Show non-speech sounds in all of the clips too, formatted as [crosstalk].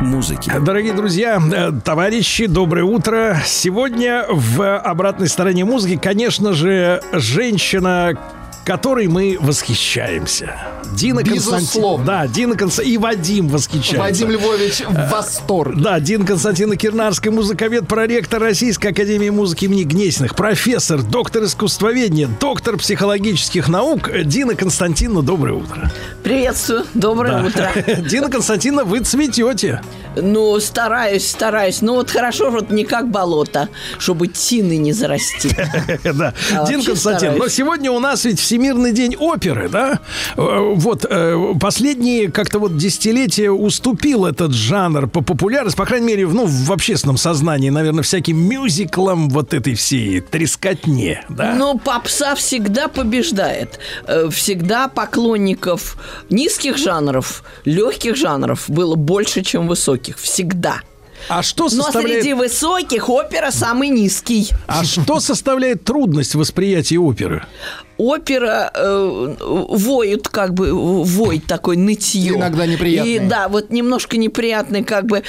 музыки. Дорогие друзья, э, товарищи, доброе утро. Сегодня в обратной стороне музыки, конечно же, женщина, которой мы восхищаемся. Дина Константиновна. Да, Дина Константиновна. И Вадим восхищается. Вадим Львович в восторге. Да, Дина Константиновна Кирнарская, музыковед, проректор Российской Академии музыки имени Гнесиных, профессор, доктор искусствоведения, доктор психологических наук. Дина Константиновна, доброе утро. Приветствую, доброе Да. утро. [laughs] Дина Константиновна, вы цветете. Ну, стараюсь, стараюсь. Ну, вот хорошо, вот не как болото, чтобы тины не зарасти. [laughs] Да. А Дин Константин, стараюсь. но сегодня у нас ведь Всемирный день оперы, да? Э, Вот э, последние как-то вот десятилетия уступил этот жанр по популярности, по крайней мере, ну, в общественном сознании, наверное, всяким мюзиклам вот этой всей трескотне, да? Но попса всегда побеждает. Э, Всегда поклонников низких жанров, легких жанров было больше, чем высоких. Всегда. а что Но составляет... среди высоких опера самый низкий. А что составляет трудность восприятия оперы? опера э, воют как бы вой такой нытье. Иногда неприятный. И да, вот немножко неприятный как бы.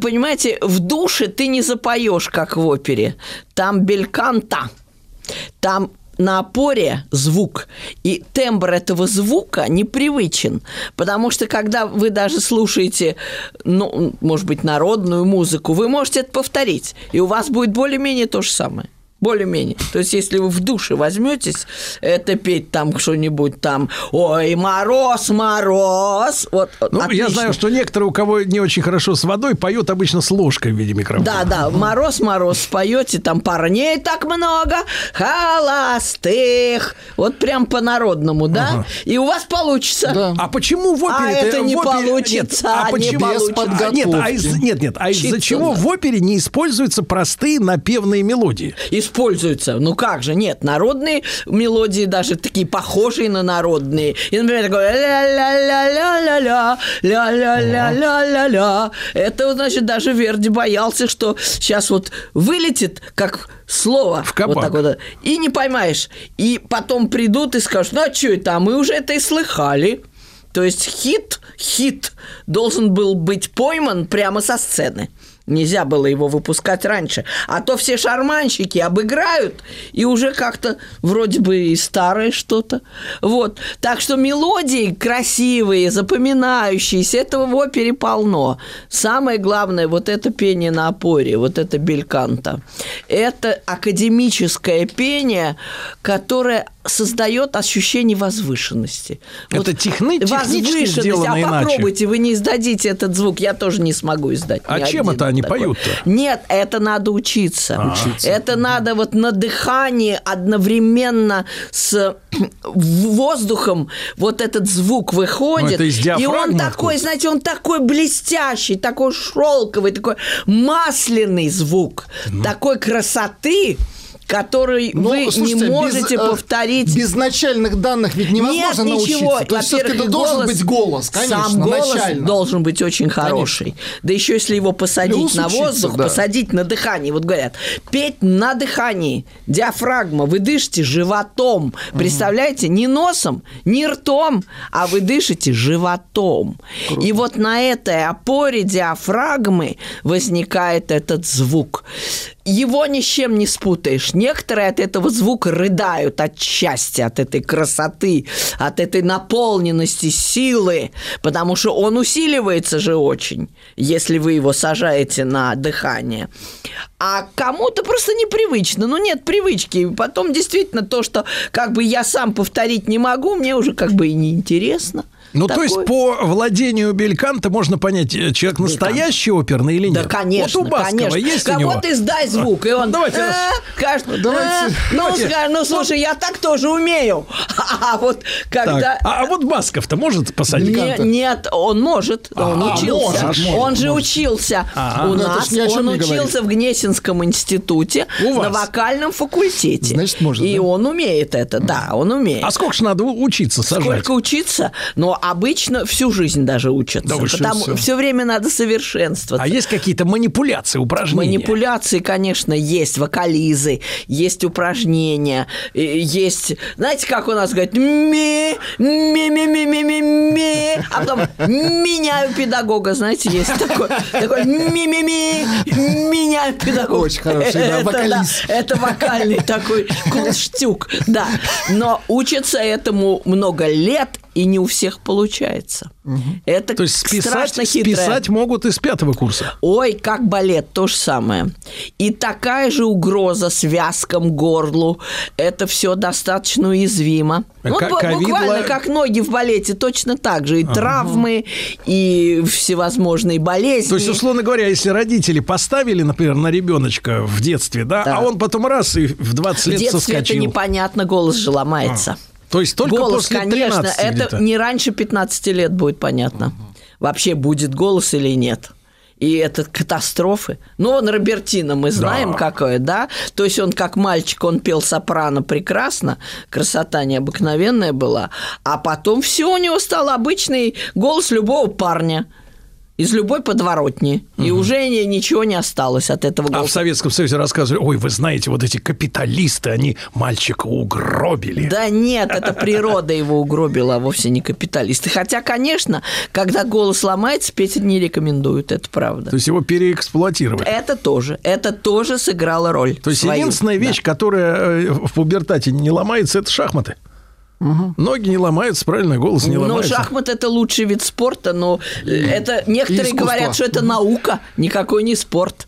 Понимаете, в душе ты не запоешь, как в опере. Там бельканта, там на опоре звук, и тембр этого звука непривычен, потому что когда вы даже слушаете, ну, может быть, народную музыку, вы можете это повторить, и у вас будет более-менее то же самое. Более-менее. То есть, если вы в душе возьметесь это петь там что-нибудь там, ой, мороз, мороз, вот, Ну, я отлично. знаю, что некоторые, у кого не очень хорошо с водой, поют обычно с ложкой в виде микрофона. Да, да, мороз, мороз, споете, там парней так много, холостых, вот прям по-народному, да? И у вас получится. Да. А почему в опере А это не опере- получится, Нет, а не почему получится. А, Нет, а из, нет, нет, а из-за чего в опере не используются простые напевные мелодии? Используются. Ну как же, нет, народные мелодии даже такие похожие на народные. И, например, такое ля-ля-ля-ля-ля-ля, ля-ля-ля-ля-ля-ля. Это, значит, даже Верди боялся, что сейчас вот вылетит, как слово. В кабак. Вот так вот. И не поймаешь. И потом придут и скажут, ну а что это, а мы уже это и слыхали. То есть хит, хит должен был быть пойман прямо со сцены. Нельзя было его выпускать раньше. А то все шарманщики обыграют, и уже как-то вроде бы и старое что-то. Вот. Так что мелодии красивые, запоминающиеся, этого в опере полно. Самое главное, вот это пение на опоре, вот это бельканта. Это академическое пение, которое создает ощущение возвышенности. Это техни- технически возвышенность. а иначе. попробуйте, вы не издадите этот звук, я тоже не смогу издать. А чем это они поют-то? Нет, это надо учиться. А. Это надо вот на дыхании одновременно с воздухом вот этот звук выходит. Ну, и он такой, знаете, он такой блестящий, такой шелковый, такой масляный звук, такой красоты, который Ну, вы слушайте, не без, можете э, повторить. Без начальных данных ведь невозможно Нет, научиться. ничего. То есть все-таки это и должен голос- быть голос, конечно, Сам голос начально. должен быть очень хороший. Да еще если его посадить Плюс на учиться, воздух, да. посадить на дыхании. Вот говорят, петь на дыхании, диафрагма, вы дышите животом. Представляете, не носом, не ртом, а вы дышите животом. И вот на этой опоре диафрагмы возникает этот звук. Его ни с чем не спутаешь. Некоторые от этого звука рыдают от счастья, от этой красоты, от этой наполненности силы, потому что он усиливается же очень, если вы его сажаете на дыхание. А кому-то просто непривычно. Ну, нет привычки. И потом действительно то, что как бы я сам повторить не могу, мне уже как бы и неинтересно. Ну, то есть по владению Бельканта можно понять, э, человек настоящий оперный или нет? Да, конечно, Вот у Баскова конечно. есть у Кого него? ты сдай звук, и он... Давайте «Э, кажется, Давайте- э, ну, давайте. скажи, ну, слушай, я так тоже умею. А [laughs] А вот когда... Так, а, а вот Басков-то может посадить? Не- нет, он может, он А, учился. может, может, он же учился у Ну, нас, он учился в Гнесинском институте У на вас? вокальном факультете. Значит, может, И да? он умеет это, да, он умеет. А сколько ж надо у- учиться сажать? Сколько учиться? Но обычно всю жизнь даже учатся. Да потому всё? все время надо совершенствоваться. А есть какие-то манипуляции, упражнения? Манипуляции, конечно, есть, вокализы, есть упражнения, есть, знаете, как у нас говорят, ми, ми, ми, ми, ми, ми, ми, а потом меняю педагога, знаете, есть такой, такой ми, ми, ми, меняю педагога. Очень хороший, да, Это, вокалист. это вокальный такой кулштюк, да. Но учатся этому много лет, и не у всех получается. Это То есть списать, страшно хитрое. списать могут из пятого курса. Ой, как балет, то же самое. И такая же угроза связкам, горлу. Это все достаточно уязвимо. Ну, бу- ковид буквально как ноги в балете, точно так же. И травмы, и всевозможные болезни. То есть, условно говоря, если родители поставили, например, на ребеночка в детстве, да, Да. а он потом раз и в 20 в лет детстве соскочил. это непонятно, голос же ломается. То есть только голос, после конечно, 13 это где-то. не раньше 15 лет будет понятно. Вообще будет голос или нет. И это катастрофы. Ну, он Робертино, мы знаем, Да. какое, да? То есть он как мальчик, он пел сопрано прекрасно, красота необыкновенная была, а потом все у него стал обычный голос любого парня из любой подворотни. И уже ни- ничего не осталось от этого А в голоса. Советском Союзе рассказывали, ой, вы знаете, вот эти капиталисты, они мальчика угробили. Да нет, это природа его угробила, а вовсе не капиталисты. Хотя, конечно, когда голос ломается, петь не рекомендуют, это правда. То есть его переэксплуатировали. Это тоже, это тоже сыграло роль. То есть свою. единственная Да. вещь, которая э, в пубертате не ломается, это шахматы. Ноги не ломаются, правильно, голос не Ну, ломается. шахмат это лучший вид спорта, но э, это некоторые говорят, что это наука, никакой не спорт.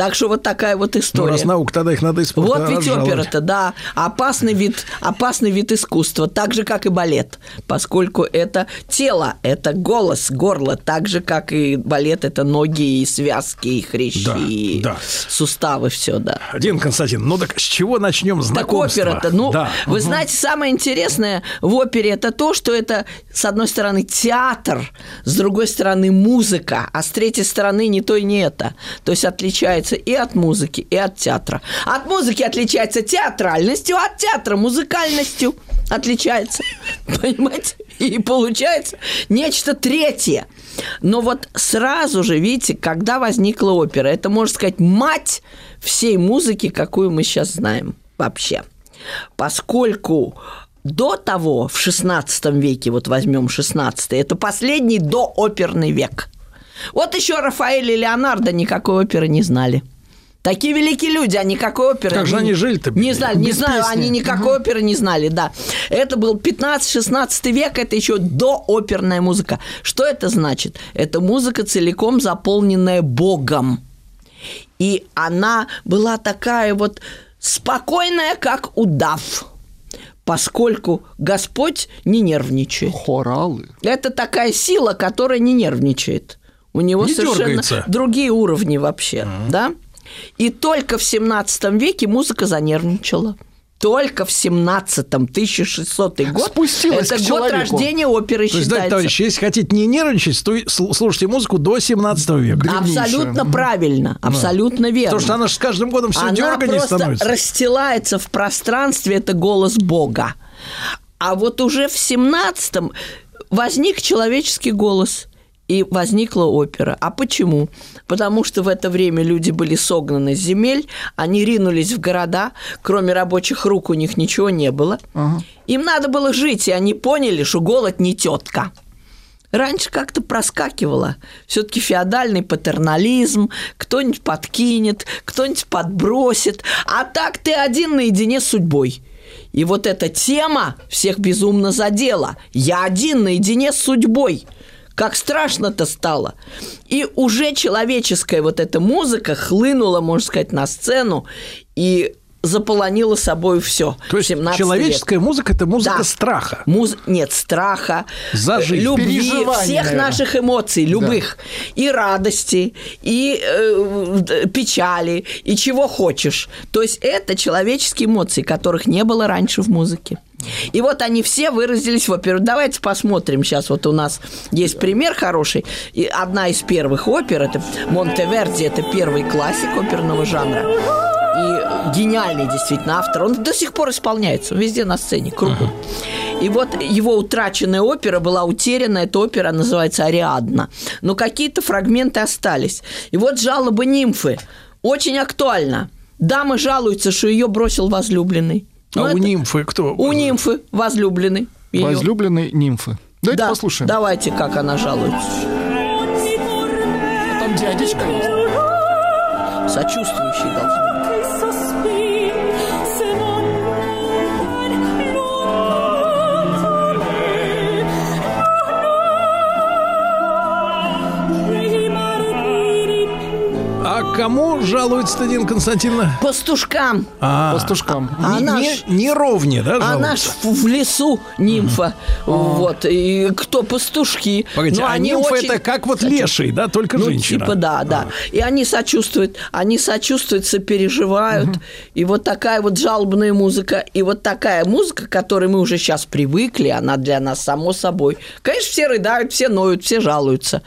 Так что вот такая вот Ну, история. раз наука, тогда их надо спорта Вот ведь разжаловать. опера-то, да, опасный вид, опасный вид искусства, так же, как и балет, поскольку это тело, это голос, горло, так же, как и балет, это ноги и связки, и хрящи, Да, и да. суставы, все, да. Дин Константин, ну так с чего начнем Так знакомство? опера-то, ну, Да. вы знаете, самое интересное в опере это то, что это, с одной стороны, театр, с другой стороны, музыка, а с третьей стороны, не то и не это. То есть отличается и от музыки, и от театра. От музыки отличается театральностью, а от театра музыкальностью отличается. [laughs] Понимаете? И получается нечто третье. Но вот сразу же, видите, когда возникла опера, это, можно сказать, мать всей музыки, какую мы сейчас знаем вообще. Поскольку до того, в XVI веке, вот возьмем XVI, это последний дооперный век. Вот еще Рафаэль и Леонардо никакой оперы не знали. Такие великие люди, а никакой оперы... Как же они жили-то? Не знали, не знаю, песни. они никакой оперы не знали, да. Это был 15-16 век, это еще дооперная музыка. Что это значит? Это музыка целиком заполненная Богом. И она была такая вот спокойная, как удав, поскольку Господь не нервничает. Хоралы. Это такая сила, которая не нервничает. У него Не совершенно дергается. другие уровни вообще, да? И только в 17 веке музыка занервничала. Только в 17-м, 1600 год. Спустилась Это год человеку. рождения оперы То есть, считается. да, товарищи, если хотите не нервничать, то слушайте музыку до 17 века. древнейшая. Абсолютно правильно, абсолютно верно. Потому что она же с каждым годом все Она дерганее просто становится. расстилается в пространстве, это голос Бога. А вот уже в 17-м возник человеческий голос, и возникла опера. А почему? Потому что в это время люди были согнаны с земель, они ринулись в города, кроме рабочих рук у них ничего не было. Им надо было жить, и они поняли, что голод не тетка. Раньше как-то проскакивало. Все-таки феодальный патернализм, кто-нибудь подкинет, кто-нибудь подбросит. А так ты один наедине с судьбой. И вот эта тема всех безумно задела. Я один наедине с судьбой. Как страшно-то стало. И уже человеческая вот эта музыка хлынула, можно сказать, на сцену. И заполонила собой все. То есть человеческая музыка – это музыка Да. страха. Муз... Нет, страха, За э, жизнь. любви, всех наверное. наших эмоций, любых. И радости, и э, печали, и чего хочешь. То есть это человеческие эмоции, которых не было раньше в музыке. И вот они все выразились в оперу. Давайте посмотрим. Сейчас вот у нас есть пример хороший. И одна из первых опер, это Монтеверди, это первый классик оперного жанра. И гениальный действительно автор. Он до сих пор исполняется. Везде на сцене, кругом. И вот его утраченная опера была утеряна. Эта опера называется «Ариадна». Но какие-то фрагменты остались. И вот жалобы нимфы. Очень актуально. Дамы жалуются, что ее бросил возлюбленный. А Ну, у это- нимфы кто? У нимфы возлюбленный. её. Возлюбленной нимфы. Давайте Да, послушаем. Давайте, как она жалуется. Там дядечка есть. Сочувствующий должен быть. Кому жалуется Дина Константиновна? Пастушкам. А, Пастушкам. А не, она не- не ровне, да, Она ж жалуется? в лесу нимфа. Вот. И кто пастушки. Погодите, Но а они нимфа очень- это как вот леший, да, только Ну, женщина. типа, да, да. И они сочувствуют, они сочувствуют, сопереживают. И вот такая вот жалобная музыка, и вот такая музыка, к которой мы уже сейчас привыкли, она для нас само собой. Конечно, все рыдают, все ноют, все жалуются.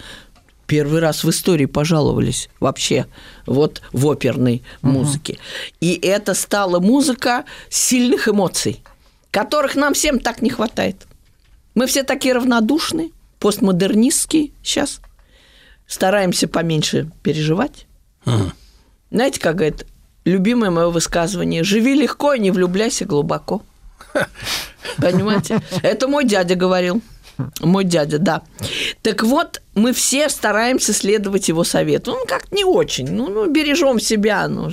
Первый раз в истории пожаловались вообще вот в оперной музыке. И это стала музыка сильных эмоций, которых нам всем так не хватает. Мы все такие равнодушные, постмодернистские сейчас стараемся поменьше переживать. Знаете, как говорит любимое мое высказывание «Живи легко не влюбляйся глубоко». [laughs] Понимаете? Это мой дядя говорил. Мой дядя, да. Так вот, мы все стараемся следовать его совету. Ну, как-то не очень. Ну, ну бережем себя. Ну.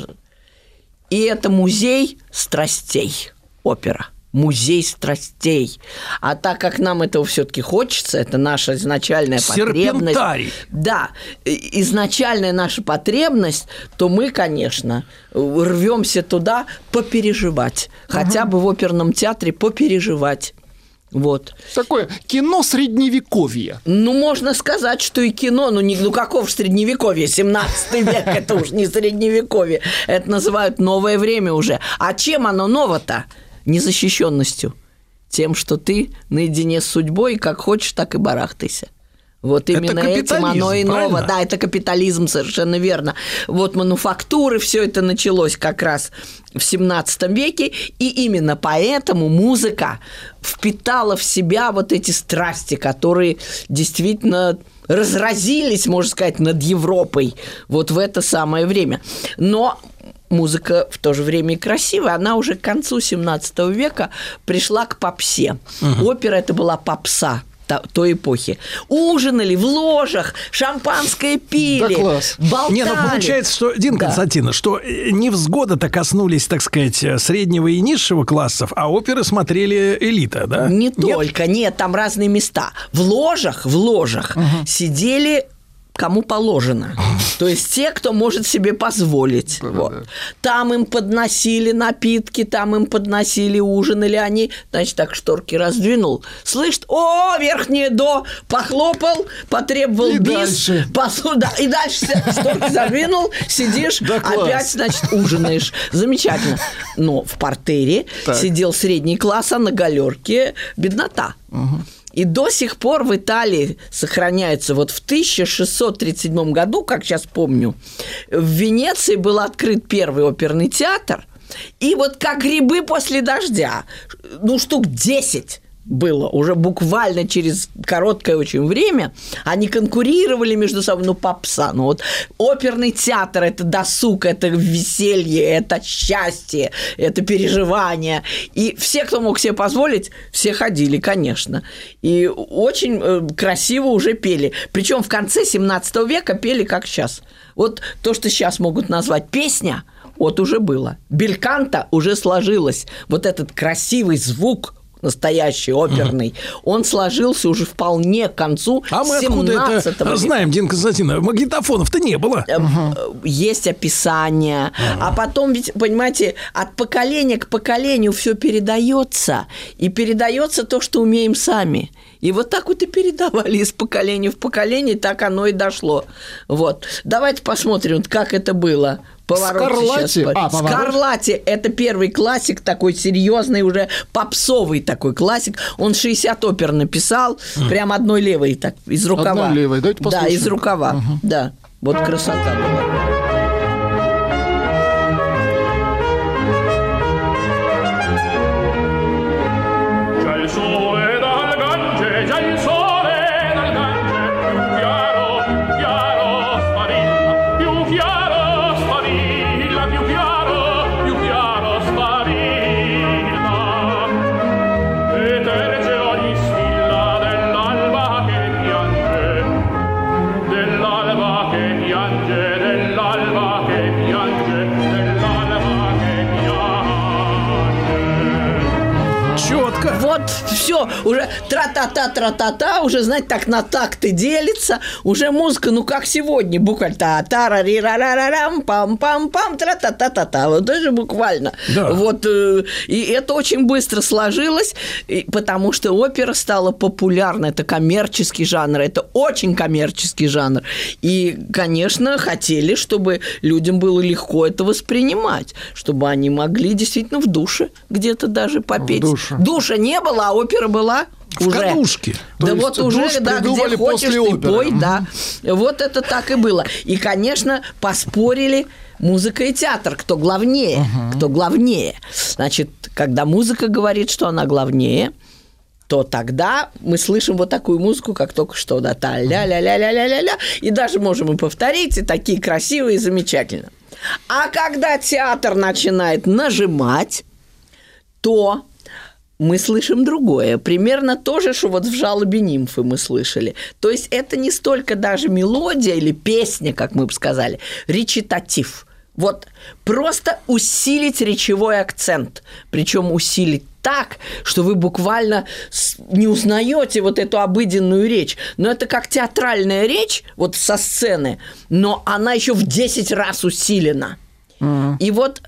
И это музей страстей, опера. Музей страстей. А так как нам этого все-таки хочется, это наша изначальная потребность. Да, изначальная наша потребность, то мы, конечно, рвемся туда попереживать. Хотя бы в оперном театре попереживать. Вот. Такое кино средневековья. Ну, можно сказать, что и кино, ну, не, ну каков ж средневековье, 17 [laughs] век, это уж не средневековье, это называют новое время уже. А чем оно ново-то? Незащищенностью. Тем, что ты наедине с судьбой, как хочешь, так и барахтайся. Вот Это именно этим оно и ново. Да, это капитализм, совершенно верно. Вот мануфактуры, все это началось как раз в 17 веке, и именно поэтому музыка впитала в себя вот эти страсти, которые действительно разразились, можно сказать, над Европой вот в это самое время. Но музыка в то же время и красивая. Она уже к концу 17 века пришла к попсе. Опера это была попса той эпохи. Ужинали в ложах, шампанское пили, Да класс. болтали. Не, ну получается, что, Дина Да. Константиновна, что э, невзгоды-то коснулись, так сказать, э, среднего и низшего классов, а оперы смотрели элита, да? Не Нет? только, нет, там разные места. В ложах, в ложах сидели кому положено. [laughs] То есть те, кто может себе позволить. Вот. Там им подносили напитки, там им подносили ужинали они, значит, так шторки раздвинул. Слышит, о, верхнее до, похлопал, потребовал И бис, дальше. посу- да, и дальше шторки [laughs] задвинул, сидишь, Да опять, значит, ужинаешь. Замечательно. Но в портере Так. сидел средний класс, а на галерке беднота. И до сих пор в Италии сохраняется, вот в 1637 году, как сейчас помню, в Венеции был открыт первый оперный театр, и вот как грибы после дождя, ну, штук 10 было уже буквально через короткое очень время. Они конкурировали между собой, ну, попса. Ну, вот оперный театр – это досуг, это веселье, это счастье, это переживание. И все, кто мог себе позволить, все ходили, конечно. И очень э, красиво уже пели. Причем в конце 17 века пели как сейчас. Вот то, что сейчас могут назвать песня, вот уже было. Бельканта уже сложилось. Вот этот красивый звук – настоящий, оперный, он сложился уже вполне к концу А мы откуда 17 это знаем, Дин Константиновна? Магнитофонов-то не было. Э, Есть описание, а потом ведь, понимаете, от поколения к поколению все передается, и передается то, что умеем сами. И вот так вот и передавали из поколения в поколение, так оно и дошло. Вот. Давайте посмотрим, как это было. Поворот сейчас А, поворот. Это первый классик, такой серьезный, уже попсовый такой классик. Он 60 опер написал, прям одной левой, так, из рукава. Одной левой. Давайте Да, послушаем. из рукава, да. Вот красота была. Все, уже тра-та-та-тра-та-та, уже, знаете, так на такты делится, уже музыка, ну, как сегодня, буквально та та ра ри ра ра ра рам пам пам пам тра та та та та вот даже буквально. Да. Вот, э, и это очень быстро сложилось, потому что опера стала популярна, это коммерческий жанр, это очень коммерческий жанр, и, конечно, хотели, чтобы людям было легко это воспринимать, чтобы они могли действительно в душе где-то даже попеть. душе. Душа не было, а опера была В уже. кадушке. Да вот уже, да, где хочешь, ты оперы. пой, да. Вот это так и было. И, конечно, поспорили музыка и театр, кто главнее, кто главнее. Значит, когда музыка говорит, что она главнее, то тогда мы слышим вот такую музыку, как только что, да, та ля ля ля ля ля ля ля и даже можем и повторить, и такие красивые, и замечательно. А когда театр начинает нажимать, то мы слышим другое. Примерно то же, что вот в жалобе нимфы мы слышали. То есть это не столько даже мелодия или песня, как мы бы сказали, речитатив. Вот просто усилить речевой акцент. Причем усилить так, что вы буквально не узнаете вот эту обыденную речь. Но это как театральная речь, вот со сцены, но она еще в 10 раз усилена. И вот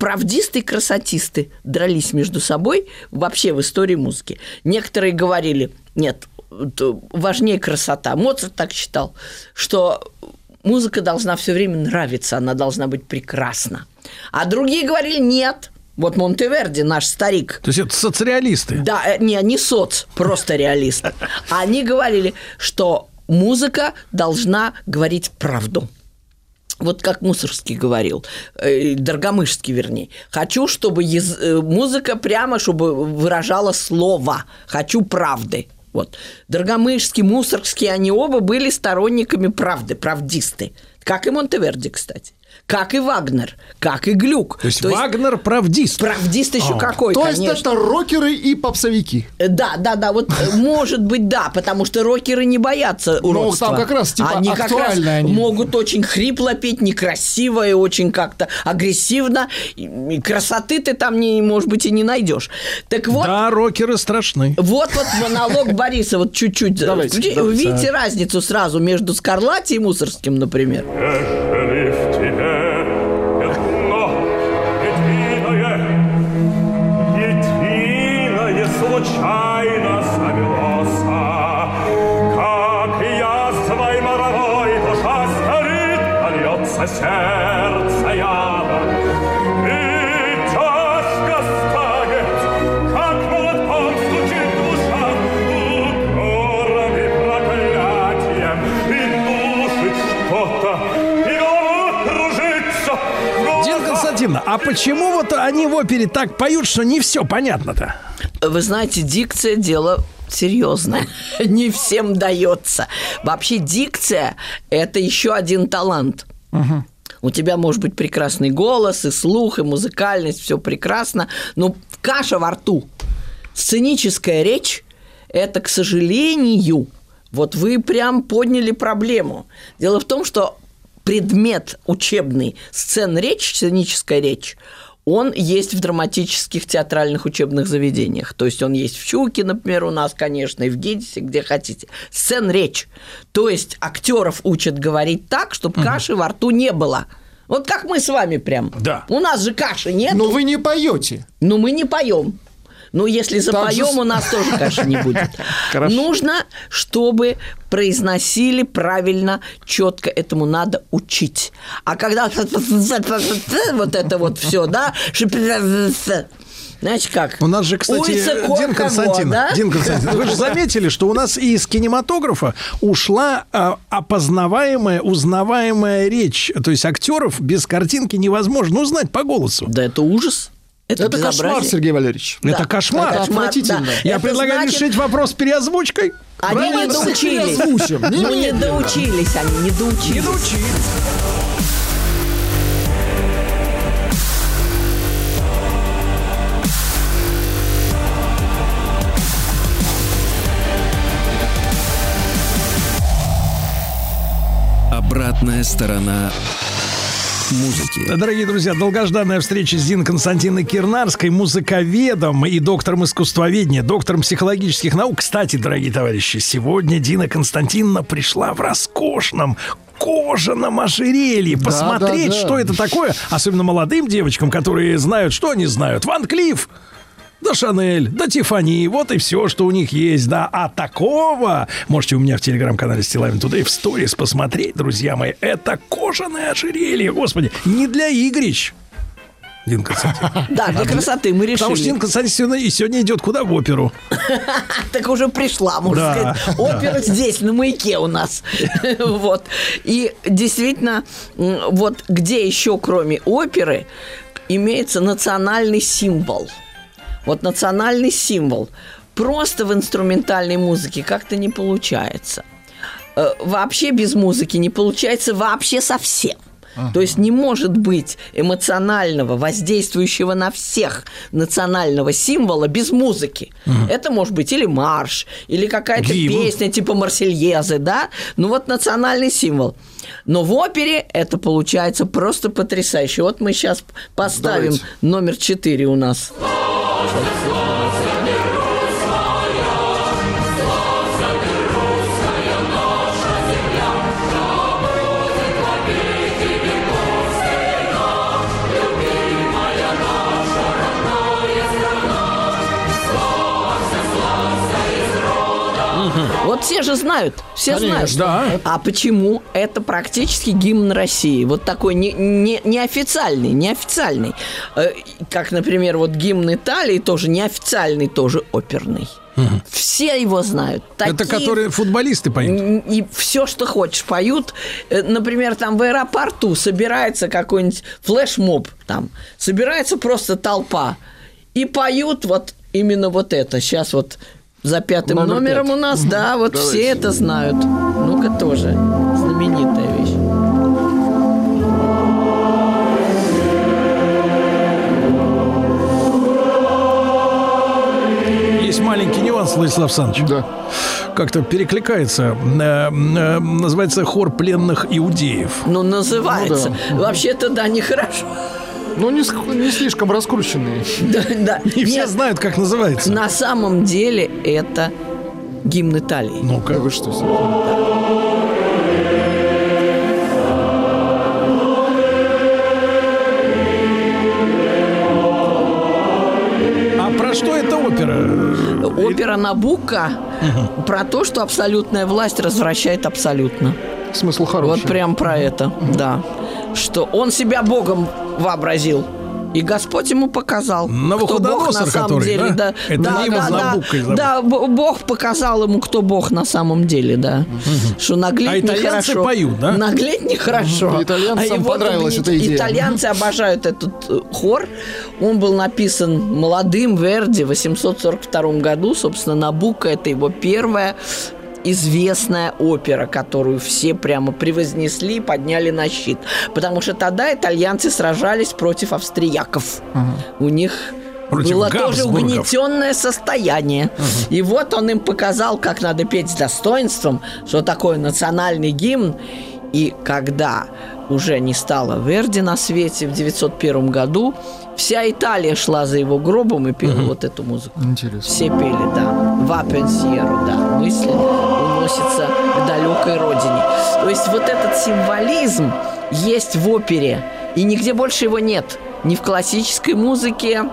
правдисты и красотисты дрались между собой вообще в истории музыки. Некоторые говорили, нет, важнее красота. Моцарт так считал, что музыка должна все время нравиться, она должна быть прекрасна. А другие говорили, нет. Вот Монтеверди, наш старик, То есть это соцреалисты. да, э, не, не соц, просто реалист. Они говорили, что музыка должна говорить правду. Вот как Мусорский говорил, э, Доргомышский, вернее. Хочу, чтобы яз- э, музыка прямо, чтобы выражала слово. Хочу правды. Вот. Доргомышский, Мусоргский, они оба были сторонниками правды, правдисты. Как и Монтеверди, кстати. Как и Вагнер, как и Глюк. То есть Вагнер правдист. Правдист еще какой, То есть конечно. это рокеры и попсовики. Э, Да, да, да, вот э, может быть, да, потому что рокеры не боятся уродства. там как раз, типа, они как раз они. могут очень хрипло петь, некрасиво и очень как-то агрессивно. И, красоты ты там, не, может быть, и не найдешь. Так вот, Да, рокеры страшны. вот вот монолог [laughs] Бориса, вот чуть-чуть. Давайте, Включи- давайте. Видите разницу сразу между Скарлатти и Мусорским, например? Ешли в тебе а почему вот они в опере так поют, что не все понятно-то? Вы знаете, дикция – дело серьезное. [laughs] Не всем дается. Вообще дикция – это еще один талант. У тебя может быть прекрасный голос, и слух, и музыкальность, все прекрасно, но каша во рту. Сценическая речь – это, к сожалению, вот вы прям подняли проблему. Дело в том, что предмет учебный, сцен речь, сценическая речь, он есть в драматических театральных учебных заведениях. То есть он есть в Щуке, например, у нас, конечно, и в Гедисе, где хотите. Сцен речь. То есть актеров учат говорить так, чтобы каши во рту не было. Вот как мы с вами прям. Да. У нас же каши нет. Но вы не поете. Но мы не поем. Ну, если запоем, же у нас тоже каши не будет. [laughs] Нужно, чтобы произносили правильно, четко. Этому надо учить. А когда [laughs] вот это вот все, да, знаете как? У нас же, кстати, Дин Константин, да? Дин Константин, вы же заметили, что у нас из кинематографа ушла а, опознаваемая, узнаваемая речь. То есть актеров без картинки невозможно узнать по голосу. Да это ужас. Это, Это кошмар. Сергей Валерьевич. Да, Это кошмар. Это отвратительно. да. Я Это предлагаю значит, решить вопрос переозвучкой. Они Правильно, не доучились. Ну, не доучились они, не доучились. Не научились. Обратная сторона музыки. Дорогие друзья, долгожданная встреча с Диной Константиной Кирнарской, музыковедом и доктором искусствоведения, доктором психологических наук. Кстати, дорогие товарищи, сегодня Дина Константиновна пришла в роскошном кожаном ожерелье. Посмотреть, да, да. что это такое. Особенно молодым девочкам, которые знают, что они знают. Ван Клифф, да Шанель, да Тифани, вот и все, что у них есть, да. А такого можете у меня в телеграм-канале Стилавин Тудей в сторис посмотреть, друзья мои. Это кожаное ожерелье, господи, не для игрищ. Дин. [laughs] Да, для красоты мы Потому что решили. Дин Константин сегодня, и сегодня идет куда? В оперу. [laughs] Так уже пришла, можно Да, сказать. Опера здесь, на маяке у нас. [laughs] Вот. И действительно, вот где еще, кроме оперы, имеется национальный символ. Вот национальный символ. Просто в инструментальной музыке как-то не получается. Э, Вообще без музыки не получается вообще совсем. То есть не может быть эмоционального, воздействующего на всех национального символа без музыки. Это может быть или марш, или какая-то песня типа Марсельезы, да? Ну вот национальный символ. Но в опере это получается просто потрясающе. Вот мы сейчас поставим Давайте. номер 4 у нас. 全是尸 Вот все же знают, все знают. да. А почему? Это практически гимн России. Вот такой не, не, неофициальный, неофициальный. Э, Как, например, вот гимн Италии тоже неофициальный, тоже оперный. Все его знают. Это Такие- которые футболисты поют. И все, что хочешь, поют. Э, Например, там в аэропорту собирается какой-нибудь флешмоб, там собирается просто толпа и поют вот именно вот это. Сейчас вот за пятым Номер номером пять. у нас, да, вот все это знают. Ну-ка тоже знаменитая вещь. Есть маленький нюанс, Владислав Александрович. Да. Как-то перекликается. Э, э, Называется хор пленных иудеев. Ну, называется. Вообще-то, да, нехорошо. Ну, не, не слишком раскрученные. [laughs] Да, да. [laughs] И все знают, как называется. на самом деле это гимн Италии. Да Ну-ка. вы что, Сергей? А про что эта опера? Опера Набука про то, что абсолютная власть развращает абсолютно. Смысл хороший. Вот прям про это, да. Что он себя Богом вообразил. И Господь ему показал, кто Бог на самом который, деле, да? да, Это да, да, да, да, Бог показал ему, кто Бог на самом деле, да. Что наглеть А итальянцы нехорошо. поют, да? Наглеть нехорошо. Мгм. Итальянцам А понравилась эта идея. Итальянцы обожают этот э, хор. Он был написан молодым Верди в 842 году. Собственно, Набука – это его первая известная опера, которую все прямо превознесли и подняли на щит. Потому что тогда итальянцы сражались против австрияков. У них Против было тоже Габсбургов. угнетенное состояние. И вот он им показал, как надо петь с достоинством, что такое национальный гимн. И когда уже не стало Верди на свете в 901 году, Вся Италия шла за его гробом и пела вот эту музыку. Интересно. Все пели, да. «Va pensiero», да. Мысль уносится к далекой родине. То есть вот этот символизм есть в опере, и нигде больше его нет. Ни в классической музыке,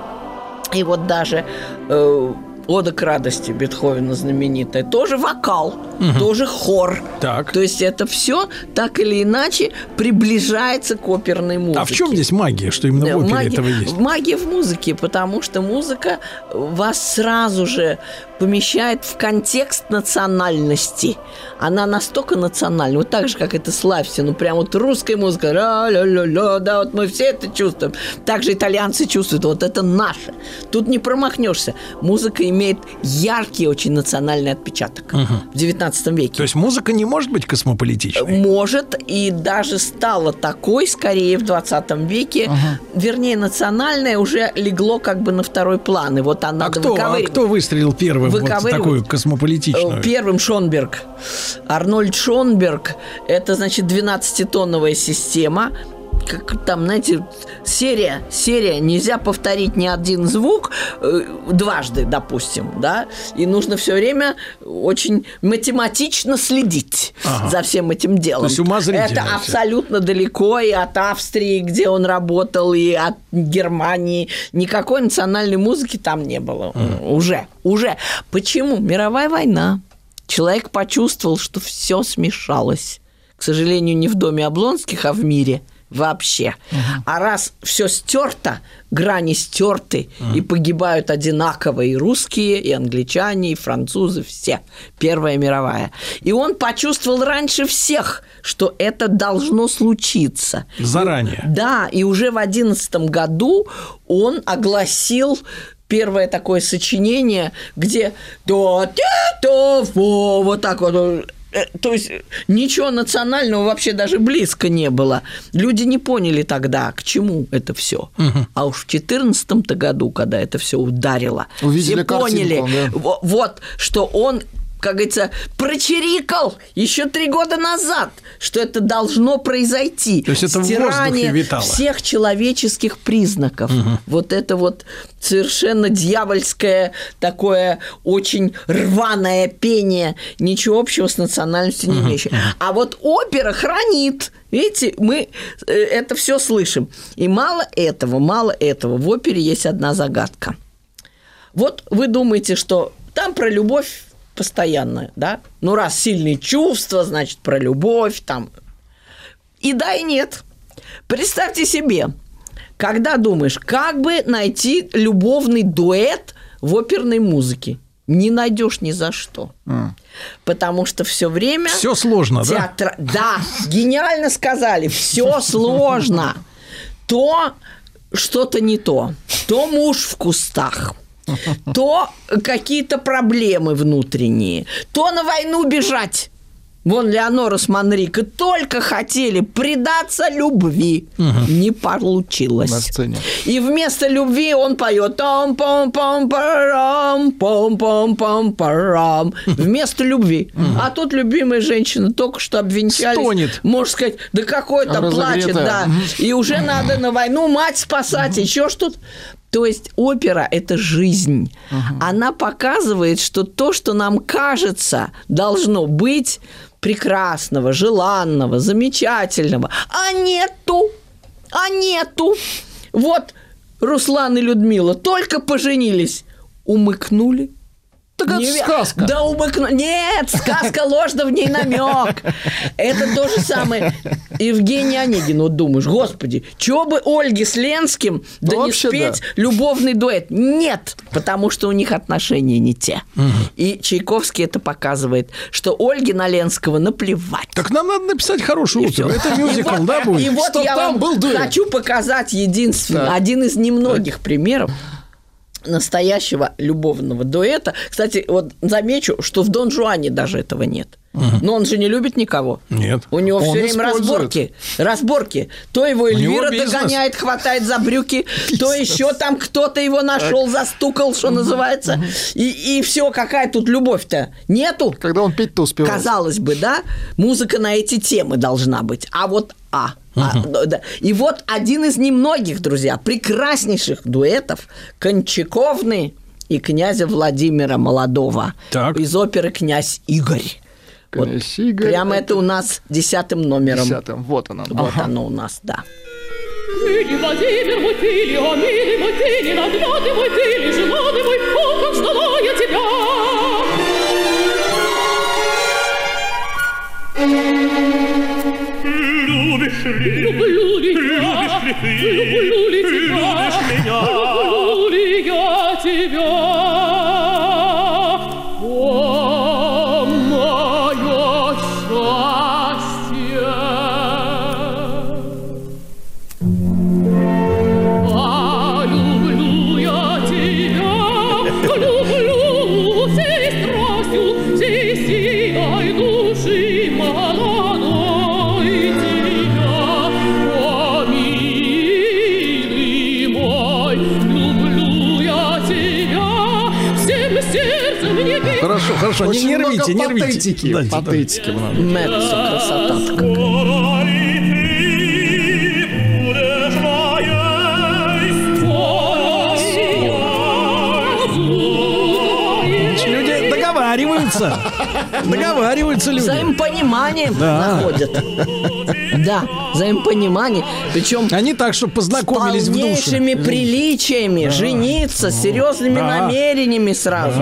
и вот даже э, «Ода к радости» Бетховена знаменитая, тоже вокал, тоже хор. Так. То есть это все так или иначе приближается к оперной музыке. А в чем здесь магия, что именно в опере Магия- этого есть? Магия в музыке, потому что музыка вас сразу же помещает в контекст национальности. Она настолько национальна, вот так же, как это славься, ну прям вот русская музыка, ля-ля-ля-ля, да, вот мы все это чувствуем. Также итальянцы чувствуют, вот это наше. Тут не промахнешься. Музыка имеет яркий очень национальный отпечаток в 19 веке. То есть музыка не может быть космополитичной? Может, и даже стала такой скорее в 20 веке. Вернее, национальное уже легло как бы на второй план. И вот она А кто, а кто выстрелил первым вот такую космополитичную? Э, Первым Шонберг. Арнольд Шонберг – это, значит, 12-тонновая система, как там, знаете, серия, серия, нельзя повторить ни один звук э, дважды, допустим, да, и нужно все время очень математично следить Ага. за всем этим делом. То есть умозрительно Это абсолютно далеко и от Австрии, где он работал, и от Германии. Никакой национальной музыки там не было. Уже, уже. Почему? Мировая война. Человек почувствовал, что все смешалось. К сожалению, не в доме Облонских, а в мире вообще. А раз все стерто, грани стерты, и погибают одинаково и русские, и англичане, и французы, все. Первая мировая. И он почувствовал раньше всех, что это должно случиться. Заранее. Да, и уже в одиннадцатом году он огласил первое такое сочинение, где до то фо вот так вот. Э, То есть ничего национального вообще даже близко не было. Люди не поняли тогда, к чему это все. А уж в 14 году, когда это все ударило, Увидели все поняли, да. во- вот, что он как говорится, прочирикал еще три года назад, что это должно произойти. То есть это в Стирание воздухе витало. всех человеческих признаков. Вот это вот совершенно дьявольское такое очень рваное пение, ничего общего с национальностью не имеющее. А вот опера хранит. Видите, мы э, это все слышим. И мало этого, мало этого. В опере есть одна загадка. Вот вы думаете, что там про любовь постоянная, да? Ну, раз сильные чувства, значит, про любовь там. И да, и нет. Представьте себе, когда думаешь, как бы найти любовный дуэт в оперной музыке, не найдешь ни за что. Потому что все время... Все сложно, да? Театра... Да, гениально сказали, все сложно. То что-то не то, то муж в кустах, то какие-то проблемы внутренние, то на войну бежать. Вон Леонора с Манрико только хотели предаться любви. Не получилось. На сцене. И вместо любви он поет том пом пом парам пом пом пом парам вместо любви. А тут любимая женщина только что обвенчались. Стонет. Можно сказать, да какой то Разогретая. плачет, да. И уже надо на войну мать спасать, еще что-то. То есть опера – это жизнь. Она показывает, что то, что нам кажется должно быть прекрасного, желанного, замечательного, а нету, а нету. Вот Руслан и Людмила только поженились, умыкнули. Так это Неве- сказка. Да умыкну... Нет, сказка ложно, в ней намек. Это то же самое. Евгений Онегин, вот думаешь, господи, чего бы Ольге с Ленским да не Вообще спеть да. любовный дуэт? Нет, потому что у них отношения не те. И Чайковский это показывает, что Ольге на Ленского наплевать. Так нам надо написать хорошую оперу. Это мюзикл, вот- да, будет? И вот я вам был дуэт. хочу показать единственный, один из немногих примеров настоящего любовного дуэта. Кстати, вот замечу, что в Дон Жуане даже этого нет. Но он же не любит никого. Нет. У него все время использует. разборки. Разборки. То его Эльвира догоняет, хватает за брюки, то еще там кто-то его нашел, застукал, что называется. И, и все, какая тут любовь-то? Нету. Когда он петь-то успевал. Казалось бы, да, музыка на эти темы должна быть. А вот А. А, да, да. И вот один из немногих, друзья, прекраснейших дуэтов Кончаковны и князя Владимира Молодого Так. из оперы «Князь Игорь». Вот Князь Игорь, прямо это у нас десятым номером. Десятым, вот она. Вот Ага. оно у нас, да. Ты Владимир мой, ты о милый мой, ты ли, родной мой, ты ли, желанный мой, о, как ждала я тебя! Любишь ли, Люблю ли я, любишь ли ты, люблю ли тебя, любишь меня? люблю ли я тебя? Хорошо, не, не рвите, не рвите. патетики. Патетики много. Меццо, красота договариваются. [laughs] Договариваются люди. Взаимопонимание находят. Да, взаимопонимание. Причем Они так, чтобы познакомились в душе. полнейшими приличиями, жениться, с серьезными Да. намерениями сразу.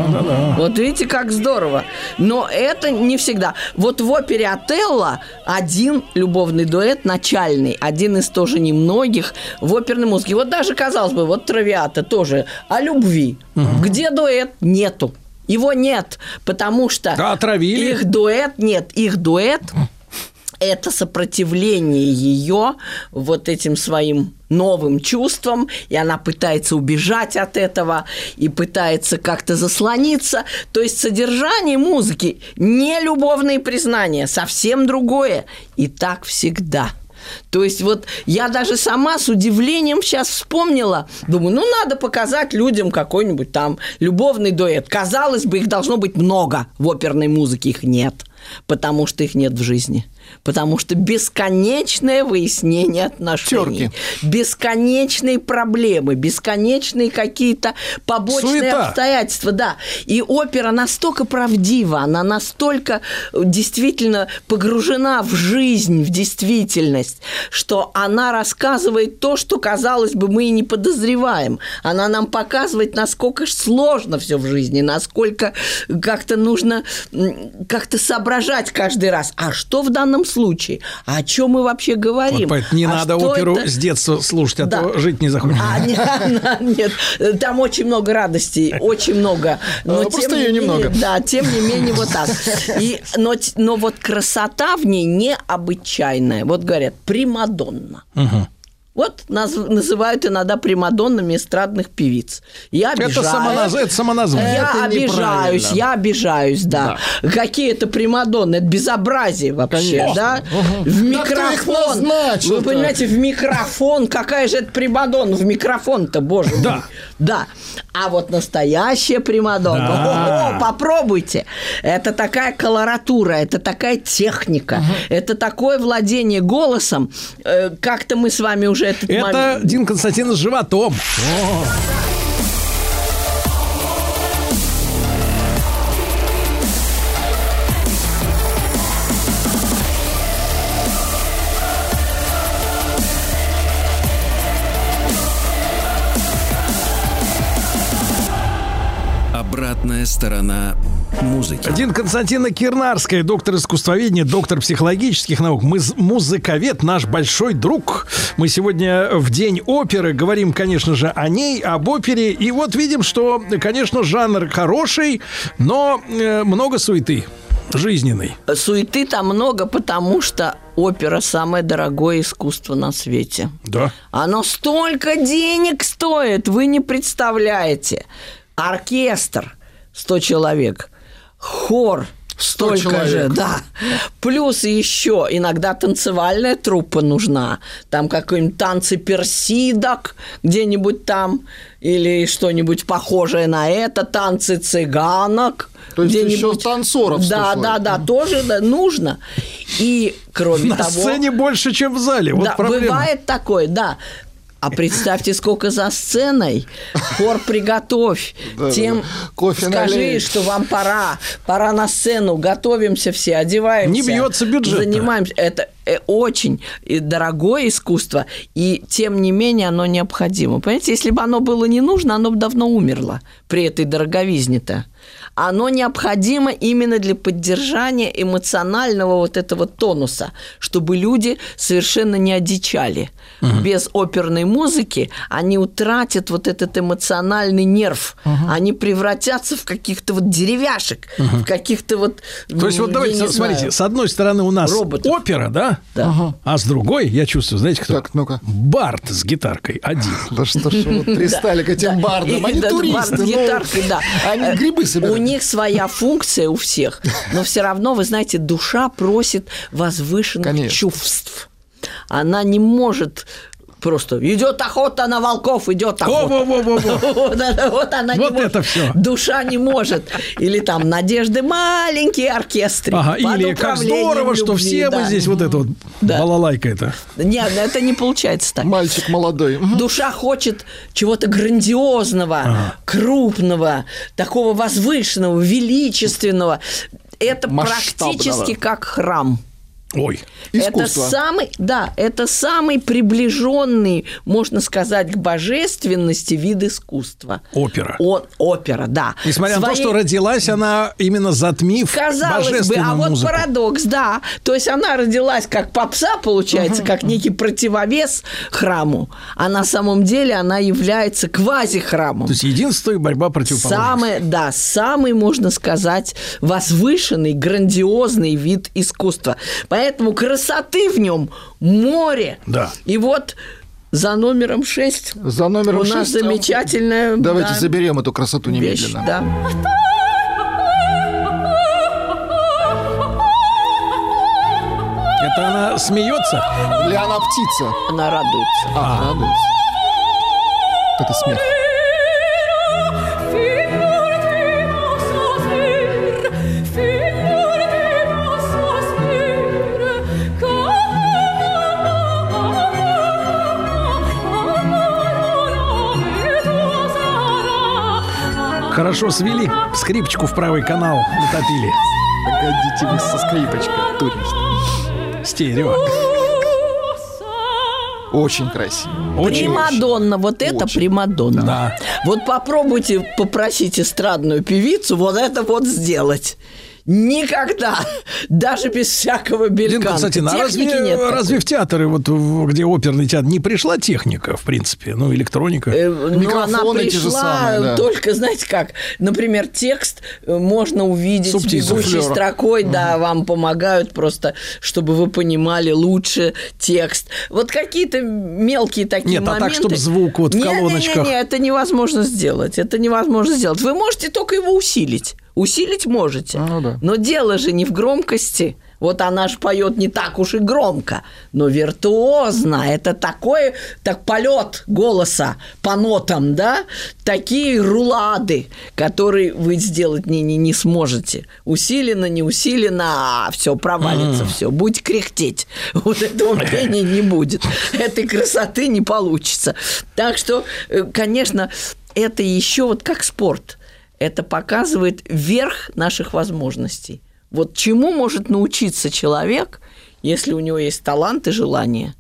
Вот видите, как здорово. Но это не всегда. Вот в опере Отелло один любовный дуэт начальный, один из тоже немногих в оперной музыке. Вот даже, казалось бы, вот Травиата тоже о любви. Где дуэт? Нету. Его нет, потому что Да, отравили. их дуэт нет, их дуэт это сопротивление ее вот этим своим новым чувствам, и она пытается убежать от этого, и пытается как-то заслониться. То есть содержание музыки не любовные признания, совсем другое. И так всегда. То есть вот я даже сама с удивлением сейчас вспомнила, думаю, ну надо показать людям какой-нибудь там любовный дуэт. Казалось бы, их должно быть много в оперной музыке, их нет, потому что их нет в жизни. Потому что бесконечное выяснение отношений, бесконечные проблемы, бесконечные какие-то побочные Суета. обстоятельства, да. И опера настолько правдива, она настолько действительно погружена в жизнь, в действительность, что она рассказывает то, что, казалось бы, мы и не подозреваем. Она нам показывает, насколько сложно все в жизни, насколько как-то нужно как-то соображать каждый раз. А что в данном случае? А о чем мы вообще говорим? Вот не А надо оперу это? с детства слушать, а Да. то жить не захочешь. А, не- нет, там очень много радостей, очень много. Но А, тем просто не менее- немного. Да, тем не менее вот так. И, но, но вот красота в ней необычайная. Вот говорят, примадонна. Вот наз- называют иногда примадоннами эстрадных певиц. Я Это, обижаюсь. самоназ... это самоназвание. Я Это обижаюсь, я обижаюсь, да. Какие это примадонны, это безобразие вообще, Конечно. да? В Да микрофон. Вы понимаете, в микрофон, какая же это примадонна в микрофон-то, боже мой. Да. Да. А вот настоящая примадонна, Да. о, попробуйте. Это такая колоратура, это такая техника, это такое владение голосом. Э, Как-то мы с вами уже этот Это момент- Дин Константин с животом. Обратная сторона музыки. Дин Константина Кирнарская, доктор искусствоведения, доктор психологических наук, мы музыковед, наш большой друг. Мы сегодня в день оперы говорим, конечно же, о ней, об опере. И вот видим, что, конечно, жанр хороший, но э, много суеты жизненной. Суеты там много, потому что опера самое дорогое искусство на свете. Да. Оно столько денег стоит, вы не представляете. Оркестр 100 человек, хор 100 столько же, человек. да. Плюс еще иногда танцевальная труппа нужна. Там какой-нибудь танцы персидок где-нибудь там или что-нибудь похожее на это, танцы цыганок. То есть еще танцоров 100 Да, человек. да, да, тоже да, нужно. И, кроме На того... сцене больше, чем в зале. Вот да, проблема. бывает такое, да. А представьте, сколько за сценой. Хор приготовь. Тем скажи, что вам пора. Пора на сцену. Готовимся все, одеваемся. Не бьется бюджет-то. Занимаемся. Это очень и дорогое искусство. И тем не менее оно необходимо. Понимаете, если бы оно было не нужно, оно бы давно умерло при этой дороговизне-то. Оно необходимо именно для поддержания эмоционального вот этого тонуса, чтобы люди совершенно не одичали. Без оперной музыки они утратят вот этот эмоциональный нерв. Они превратятся в каких-то вот деревяшек, в каких-то вот... То есть вот давайте, смотрите, знаю. с одной стороны у нас Роботов. опера, да? Да. А с другой, я чувствую, знаете кто? Так, ну-ка. Бард с гитаркой один. Да что ж вы вот пристали к этим Да, бардам? Они туристы. бард с ну, гитаркой, да. Они Э, грибы собирают. У них своя функция у всех, но все равно, вы знаете, душа просит возвышенных чувств. Она не может просто идет охота на волков, идет охота. [laughs] Вот, она- вот не Вот может. это всё. Душа не может. Или там надежды маленький оркестрик. Ага, или как здорово, что все мы здесь вот это вот Да. балалайка это. Нет, это не получается так. Мальчик молодой. Душа хочет чего-то грандиозного, крупного, такого возвышенного, величественного. Это Масштабного. практически как храм. Ой. Искусство. Это самый, да, это самый приближенный, можно сказать, к божественности вид искусства. Опера. Он, опера, да. Несмотря на то, Своей- что родилась она именно затмив Казалось бы, божественную а вот музыку. парадокс, да. То есть она родилась как попса, получается, как некий противовес храму, а на самом деле она является квази-храмом. То есть единство и борьба противоположностей. Самый, да, самый, можно сказать, возвышенный, грандиозный вид искусства. Поэтому красоты в нем море. Да. И вот за номером 6 За номером у нас шесть, а, замечательная Давайте да, заберем эту красоту вещь. немедленно. Да. Это она смеется? Или она птица? Она радуется. А, радуется. Это смех. Хорошо свели, скрипочку в правый канал утопили. Погодите вы со скрипочкой, турист. Стерео. Очень красиво. Очень. Примадонна, вот это Примадонна. Да. Вот попробуйте попросить эстрадную певицу вот это вот сделать. Никогда, даже без всякого Динка, бельканта. кстати, ну, а Техники разве, нет. разве в театры, вот в- где оперный театр, не пришла техника, в принципе, ну, электроника? Э, Ну, она Микрофоны те же пришла самые, да. только, знаете как, например, текст э, можно увидеть Субтитры. бегущей строкой, да, вам помогают просто, чтобы вы понимали лучше текст. Вот какие-то мелкие такие Нет, а так, моменты. чтоб звук вот в Не-не-не-не, колоночках. это невозможно сделать, это невозможно сделать. Вы можете только его усилить. Усилить можете. Ну да. Но дело же не в громкости. Вот она ж поет не так уж и громко, но виртуозно. Это такой, так полет голоса по нотам, да? Такие рулады, которые вы сделать не, не, не сможете. Усиленно, не усиленно, а все провалится, все. Будь кряхтеть. Вот этого [laughs] пения не будет. Этой красоты не получится. Так что, э, конечно, это еще вот как спорт. Это показывает верх наших возможностей. Вот чему может научиться человек, если у него есть талант и желание?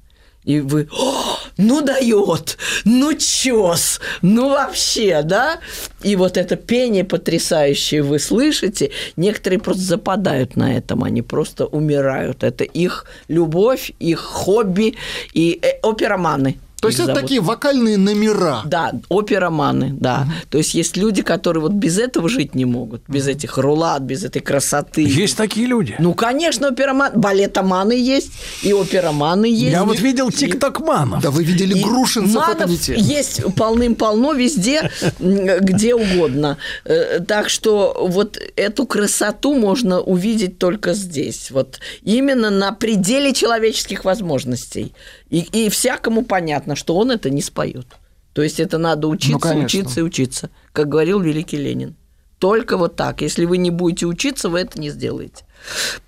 И вы, «О, ну дает, ну чес, ну вообще, да? И вот это пение потрясающее вы слышите, некоторые просто западают на этом, они просто умирают. Это их любовь, их хобби и э, опероманы. То есть это зовут. такие вокальные номера. Да, опероманы, да. То есть есть люди, которые вот без этого жить не могут, без этих рулат, без этой красоты. Есть такие люди. Ну, конечно, опероман, балетоманы есть, и опероманы есть. Я вот И- видел тиктокманов. Да вы видели и грушинцев, манов есть полным-полно везде, где угодно. Э, Так что вот эту красоту можно увидеть только здесь. Вот именно на пределе человеческих возможностей. И, и всякому понятно, что он это не споет. То есть это надо учиться, конечно. учиться и учиться, как говорил великий Ленин. Только вот так. Если вы не будете учиться, вы это не сделаете.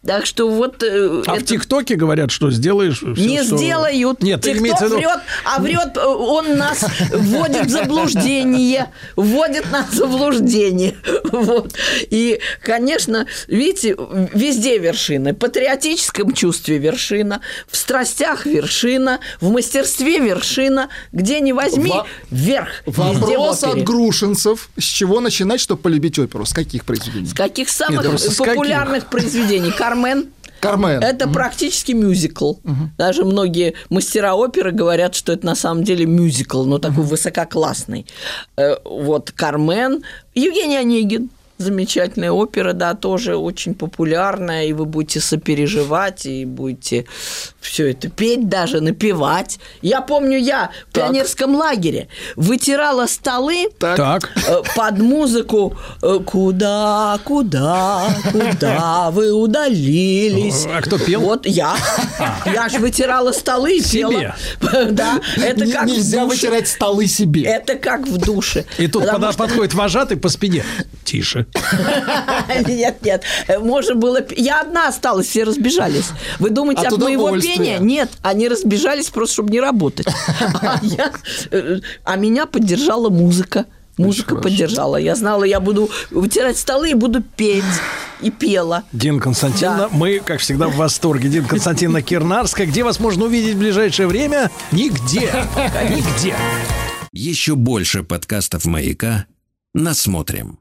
Так что вот... э, А в это- ТикТоке говорят, что сделаешь... всё, не что- сделают. Нет, Тикток имеется в виду... врет, а врет, э, он нас вводит в заблуждение, вводит нас в заблуждение. Вот. И, конечно, видите, везде вершины. В патриотическом чувстве вершина, в страстях вершина, в мастерстве вершина. Где ни возьми, Во- вверх. В Вопрос от грушинцев. С чего начинать, чтобы полюбить оперу? С каких произведений? С каких самых Нет, с популярных произведений? Кармен. Кармен. Это практически мюзикл. Даже многие мастера оперы говорят, что это на самом деле мюзикл, но такой высококлассный. Э, Вот Кармен, Евгений Онегин. Замечательная опера, да, тоже очень популярная, и вы будете сопереживать, и будете все это петь, даже напевать. Я помню, я в пионерском лагере вытирала столы Так. э, под музыку э, «Куда, куда, куда вы удалились?» А кто пел? Вот я. Я же вытирала столы и Себе? пела. [laughs] Да, это как в Нельзя душе. вытирать столы себе. Это как в душе. И тут Потому когда что- подходит вожатый по спине. Тише. [laughs] Нет, нет. Можно было... Я одна осталась, все разбежались. Вы думаете, От от, моего удовольствия. Пения? Нет, они разбежались просто, чтобы не работать. А, [laughs] э, а меня поддержала музыка. Музыка поддержала. Я знала, я буду вытирать столы и буду петь. И пела. Дина Константиновна, Да. мы, как всегда, в восторге. Дина Константиновна Кирнарская. Где вас можно увидеть в ближайшее время? Нигде. Нигде. Еще больше подкастов «Маяка» насмотрим.